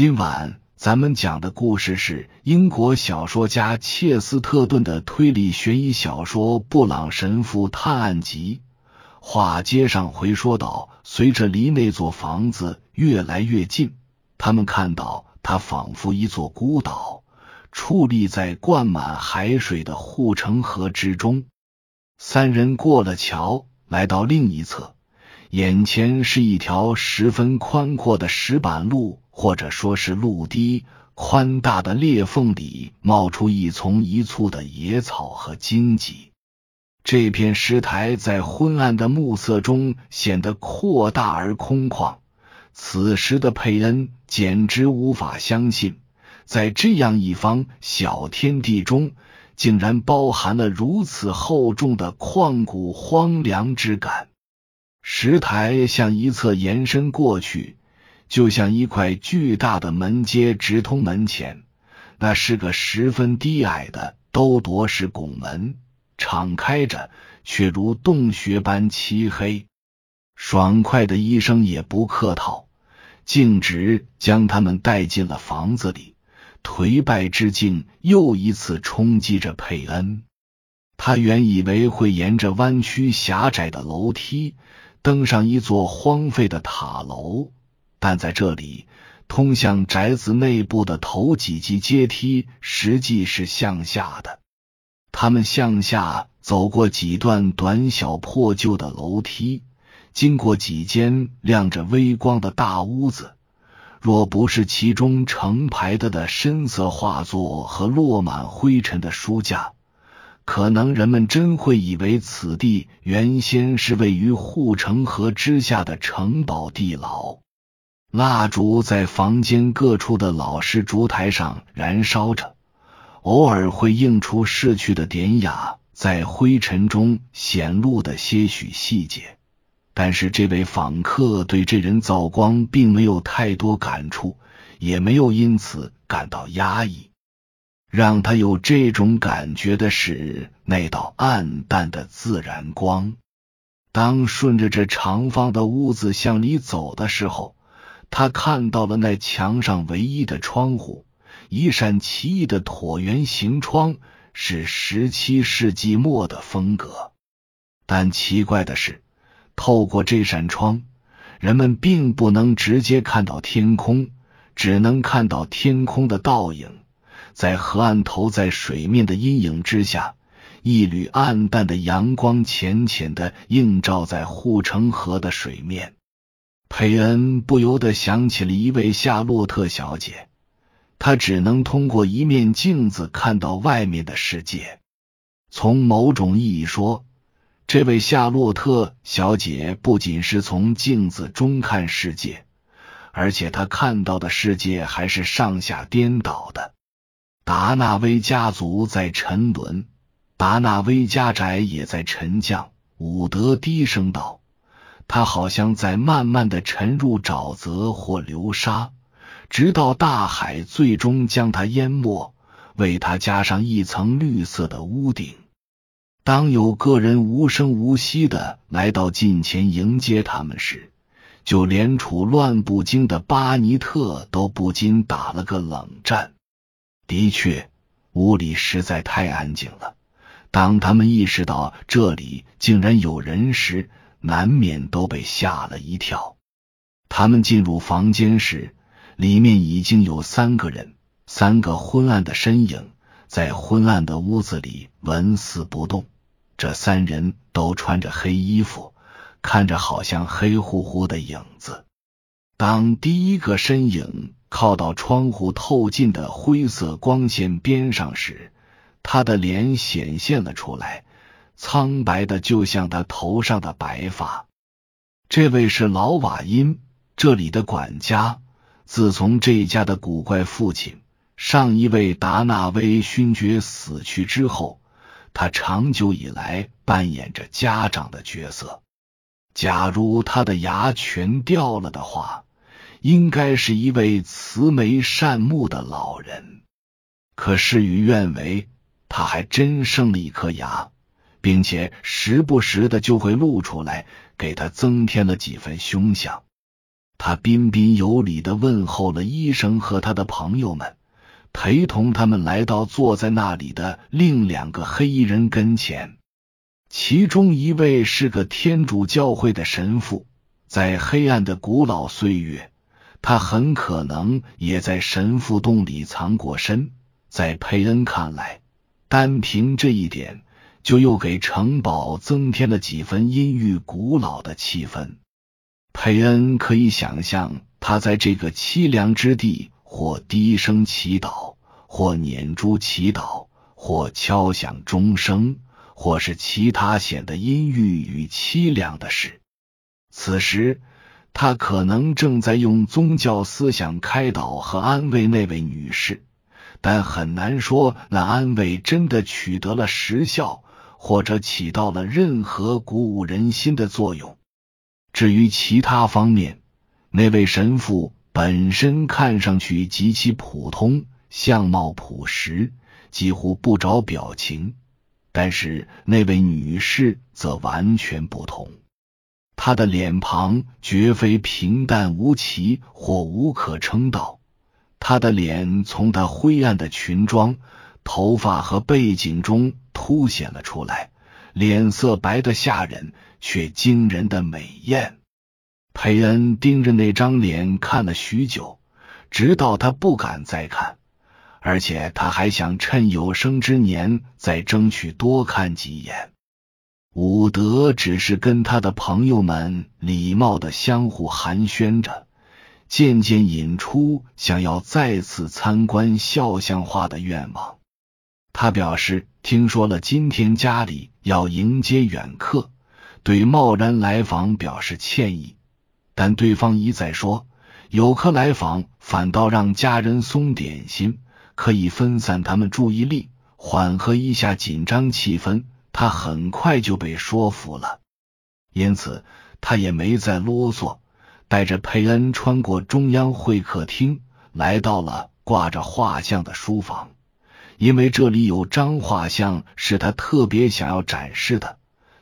今晚咱们讲的故事是英国小说家切斯特顿的推理悬疑小说《布朗神父探案集》。话接上回说道，随着离那座房子越来越近，他们看到它仿佛一座孤岛，矗立在灌满海水的护城河之中。三人过了桥，来到另一侧，眼前是一条十分宽阔的石板路。或者说是路堤宽大的裂缝里冒出一丛一簇的野草和荆棘，这片石台在昏暗的暮色中显得扩大而空旷。此时的佩恩简直无法相信，在这样一方小天地中，竟然包含了如此厚重的旷古荒凉之感。石台向一侧延伸过去。就像一块巨大的门阶直通门前，那是个十分低矮的兜铎式拱门，敞开着，却如洞穴般漆黑。爽快的医生也不客套，径直将他们带进了房子里。颓败之境又一次冲击着佩恩。他原以为会沿着弯曲狭窄的楼梯登上一座荒废的塔楼。但在这里，通向宅子内部的头几级阶梯实际是向下的。他们向下走过几段短小破旧的楼梯，经过几间亮着微光的大屋子。若不是其中成排的的深色画作和落满灰尘的书架，可能人们真会以为此地原先是位于护城河之下的城堡地牢。蜡烛在房间各处的老式烛台上燃烧着，偶尔会映出逝去的典雅，在灰尘中显露的些许细节。但是这位访客对这人造光并没有太多感触，也没有因此感到压抑。让他有这种感觉的是那道暗淡的自然光。当顺着这长方的屋子向里走的时候。他看到了那墙上唯一的窗户，一扇奇异的椭圆形窗，是十七世纪末的风格。但奇怪的是，透过这扇窗，人们并不能直接看到天空，只能看到天空的倒影。在河岸投在水面的阴影之下，一缕暗淡的阳光浅浅的映照在护城河的水面。佩恩不由得想起了一位夏洛特小姐，她只能通过一面镜子看到外面的世界。从某种意义说，这位夏洛特小姐不仅是从镜子中看世界，而且她看到的世界还是上下颠倒的。达纳威家族在沉沦，达纳威家宅也在沉降。伍德低声道。他好像在慢慢的沉入沼泽或流沙，直到大海最终将它淹没，为它加上一层绿色的屋顶。当有个人无声无息的来到近前迎接他们时，就连处乱不惊的巴尼特都不禁打了个冷战。的确，屋里实在太安静了。当他们意识到这里竟然有人时，难免都被吓了一跳。他们进入房间时，里面已经有三个人，三个昏暗的身影在昏暗的屋子里纹丝不动。这三人都穿着黑衣服，看着好像黑乎乎的影子。当第一个身影靠到窗户透进的灰色光线边上时，他的脸显现了出来。苍白的，就像他头上的白发。这位是老瓦因，这里的管家。自从这家的古怪父亲上一位达纳威勋爵死去之后，他长久以来扮演着家长的角色。假如他的牙全掉了的话，应该是一位慈眉善目的老人。可事与愿违，他还真生了一颗牙。并且时不时的就会露出来，给他增添了几分凶相。他彬彬有礼的问候了医生和他的朋友们，陪同他们来到坐在那里的另两个黑衣人跟前。其中一位是个天主教会的神父，在黑暗的古老岁月，他很可能也在神父洞里藏过身。在佩恩看来，单凭这一点，就又给城堡增添了几分阴郁古老的气氛。佩恩可以想象，他在这个凄凉之地，或低声祈祷，或捻珠祈祷，或敲响钟声。或是其他显得阴郁与凄凉的事。此时，他可能正在用宗教思想开导和安慰那位女士，但很难说那安慰真的取得了实效，或者起到了任何鼓舞人心的作用。至于其他方面，那位神父本身看上去极其普通，相貌朴实，几乎不着表情。但是那位女士则完全不同，他的脸庞绝非平淡无奇或无可称道，他的脸从他灰暗的裙装、头发和背景中凸显了出来，脸色白的吓人，却惊人的美艳。佩恩盯着那张脸看了许久，直到他不敢再看。而且他还想趁有生之年再争取多看几眼。伍德只是跟他的朋友们礼貌的相互寒暄着，渐渐引出想要再次参观肖像画的愿望。他表示听说了今天家里要迎接远客，对贸然来访表示歉意，但对方一再说有客来访反倒让家人松点心。可以分散他们注意力，缓和一下紧张气氛。他很快就被说服了，因此他也没再啰嗦，带着佩恩穿过中央会客厅，来到了挂着画像的书房。因为这里有张画像是他特别想要展示的。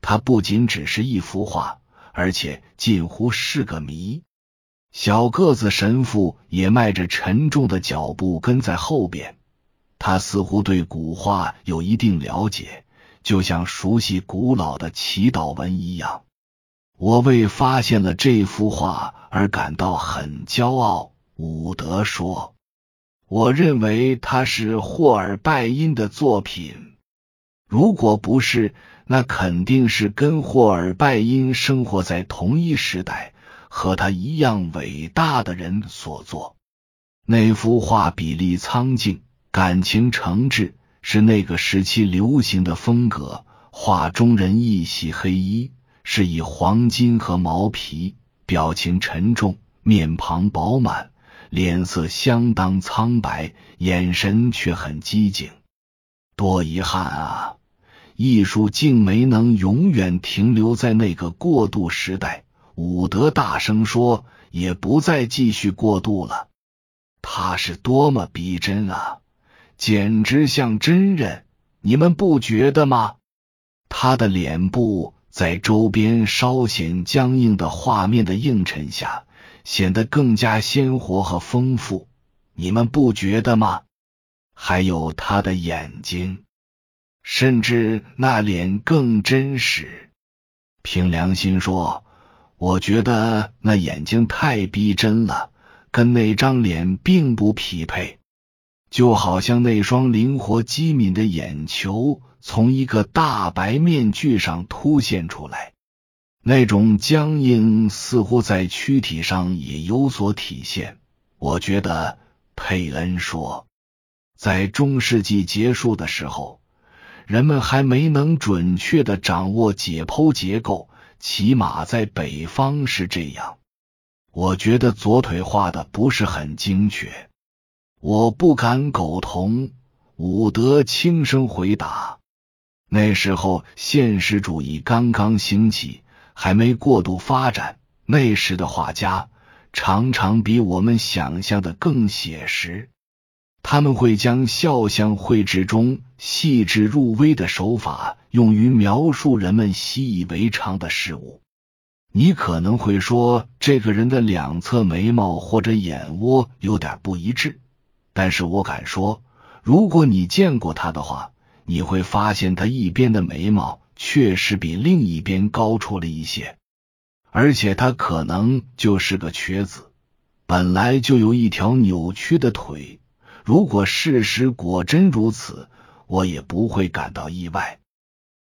它不仅只是一幅画，而且近乎是个谜。小个子神父也迈着沉重的脚步跟在后边，他似乎对古画有一定了解，就像熟悉古老的祈祷文一样。我为发现了这幅画而感到很骄傲，伍德说：“我认为它是霍尔拜因的作品，如果不是，那肯定是跟霍尔拜因生活在同一时代。”和他一样伟大的人所作。那幅画比例苍劲，感情诚挚，是那个时期流行的风格。画中人一袭黑衣，是以黄金和毛皮，表情沉重，面庞饱满，脸色相当苍白，眼神却很机警。多遗憾啊！艺术竟没能永远停留在那个过渡时代。伍德大声说：“也不再继续过渡了。他是多么逼真啊，简直像真人！你们不觉得吗？他的脸部在周边稍显僵硬的画面的映衬下，显得更加鲜活和丰富。你们不觉得吗？还有他的眼睛，甚至那脸更真实。凭良心说。”我觉得那眼睛太逼真了，跟那张脸并不匹配，就好像那双灵活机敏的眼球从一个大白面具上凸现出来，那种僵硬似乎在躯体上也有所体现。我觉得，佩恩说，在中世纪结束的时候，人们还没能准确的掌握解剖结构。起码在北方是这样。我觉得左腿画的不是很精确，我不敢苟同。伍德轻声回答：“那时候现实主义刚刚兴起，还没过度发展。那时的画家常常比我们想象的更写实。”他们会将肖像绘制中细致入微的手法用于描述人们习以为常的事物。你可能会说，这个人的两侧眉毛或者眼窝有点不一致，但是我敢说，如果你见过他的话，你会发现他一边的眉毛确实比另一边高出了一些，而且他可能就是个瘸子，本来就有一条扭曲的腿。如果事实果真如此，我也不会感到意外。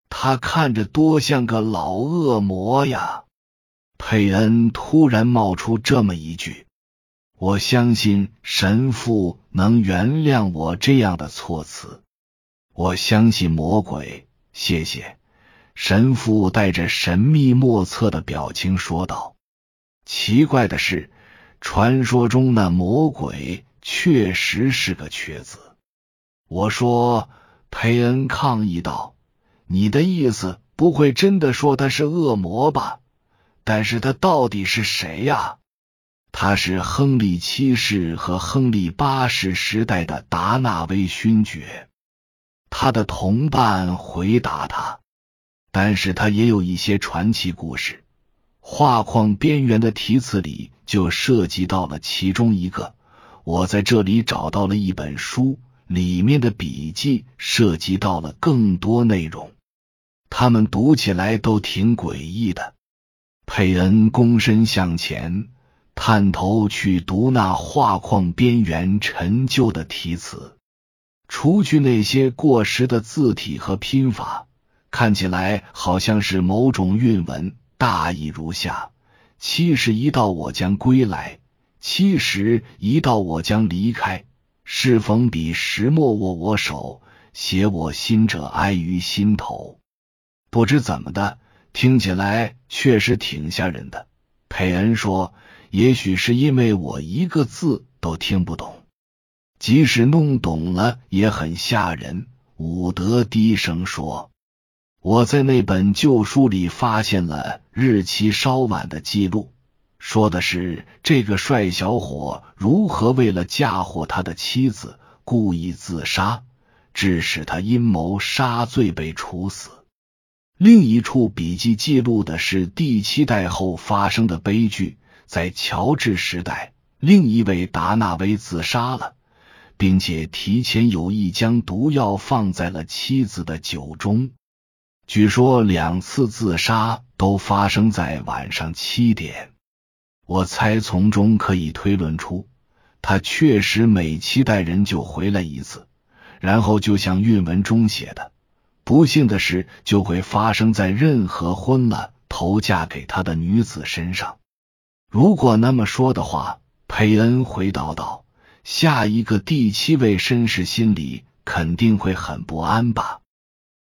他看着多像个老恶魔呀！佩恩突然冒出这么一句：“我相信神父能原谅我这样的措辞。我相信魔鬼。”谢谢。神父带着神秘莫测的表情说道：“奇怪的是，传说中那魔鬼确实是个瘸子。”我说。佩恩抗议道：“你的意思不会真的说他是恶魔吧？”但是他到底是谁呀？他是亨利七世和亨利八世时代的达纳威勋爵。他的同伴回答他，但是他也有一些传奇故事。画框边缘的题词里就涉及到了其中一个。我在这里找到了一本书，里面的笔记涉及到了更多内容，他们读起来都挺诡异的。佩恩躬身向前，探头去读那画框边缘陈旧的题词，除去那些过时的字体和拼法，看起来好像是某种韵文。大意如下：七十一到我将归来，七十一到我将离开。适逢彼时，莫握我手，写我心者哀于心头。不知怎么的。听起来确实挺吓人的，佩恩说：“也许是因为我一个字都听不懂，即使弄懂了也很吓人。”伍德低声说：“我在那本旧书里发现了日期稍晚的记录，说的是这个帅小伙如何为了嫁祸他的妻子故意自杀，致使他阴谋杀罪被处死。”另一处笔记记录的是第七代后发生的悲剧，在乔治时代，另一位达纳威自杀了，并且提前有意将毒药放在了妻子的酒中。据说两次自杀都发生在晚上七点。我猜从中可以推论出，他确实每七代人就回来一次，然后就像韵文中写的。不幸的事就会发生在任何昏了头嫁给他的女子身上。如果那么说的话，佩恩回答道：“下一个第七位绅士心里肯定会很不安吧？”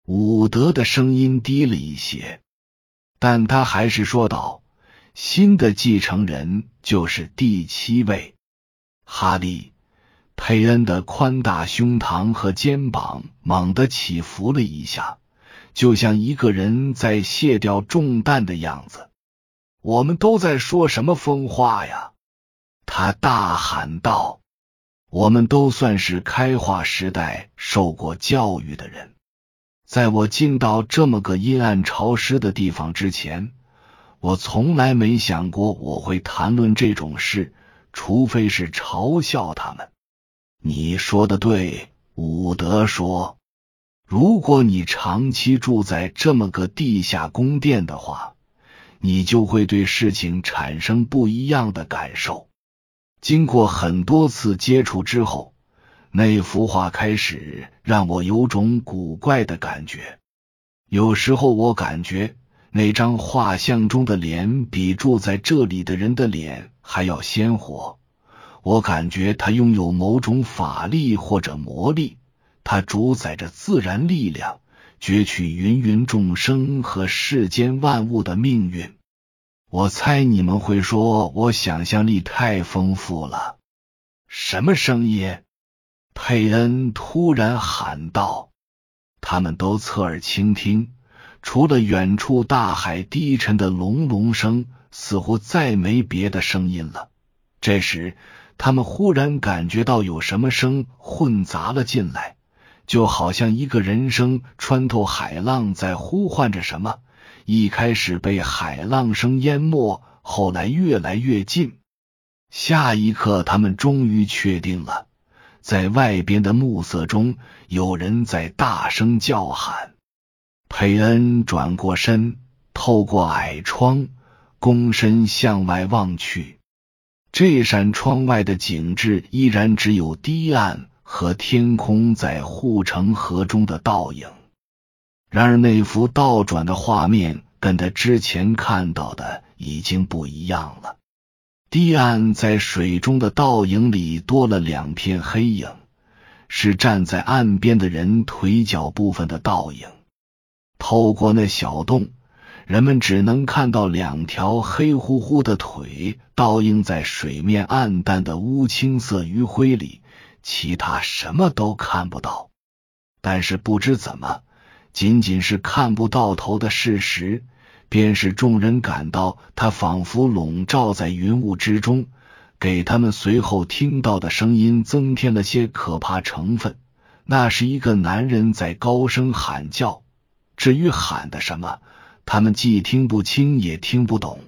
伍德的声音低了一些，但他还是说道：“新的继承人就是第七位，哈利。”佩恩的宽大胸膛和肩膀猛地起伏了一下，就像一个人在卸掉重担的样子。我们都在说什么疯话呀？他大喊道：“我们都算是开化时代受过教育的人，在我进到这么个阴暗潮湿的地方之前，我从来没想过我会谈论这种事，除非是嘲笑他们。”你说的对，伍德说：“如果你长期住在这么个地下宫殿的话，你就会对事情产生不一样的感受。经过很多次接触之后，那幅画开始让我有种古怪的感觉。有时候我感觉那张画像中的脸比住在这里的人的脸还要鲜活。”我感觉他拥有某种法力或者魔力，他主宰着自然力量，攫取芸芸众生和世间万物的命运。我猜你们会说我想象力太丰富了。什么声音？佩恩突然喊道。他们都侧耳倾听，除了远处大海低沉的隆隆声，似乎再没别的声音了。这时。他们忽然感觉到有什么声混杂了进来，就好像一个人声穿透海浪在呼唤着什么，一开始被海浪声淹没，后来越来越近。下一刻，他们终于确定了，在外边的暮色中，有人在大声叫喊。佩恩转过身，透过矮窗，躬身向外望去。这扇窗外的景致依然只有堤岸和天空在护城河中的倒影。然而，那幅倒转的画面跟他之前看到的已经不一样了。堤岸在水中的倒影里多了两片黑影，是站在岸边的人腿脚部分的倒影。透过那小洞。人们只能看到两条黑乎乎的腿倒映在水面暗淡的乌青色余晖里，其他什么都看不到。但是不知怎么，仅仅是看不到头的事实，便使众人感到他仿佛笼罩在云雾之中，给他们随后听到的声音增添了些可怕成分。那是一个男人在高声喊叫，至于喊的什么。他们既听不清也听不懂。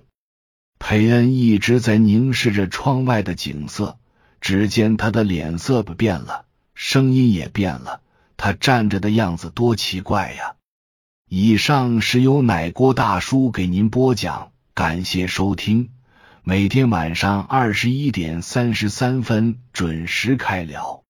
佩恩一直在凝视着窗外的景色，只见他的脸色变了，声音也变了。他站着的样子多奇怪呀！以上是由奶锅大叔给您播讲，感谢收听。每天晚上二十一点三十三分准时开聊。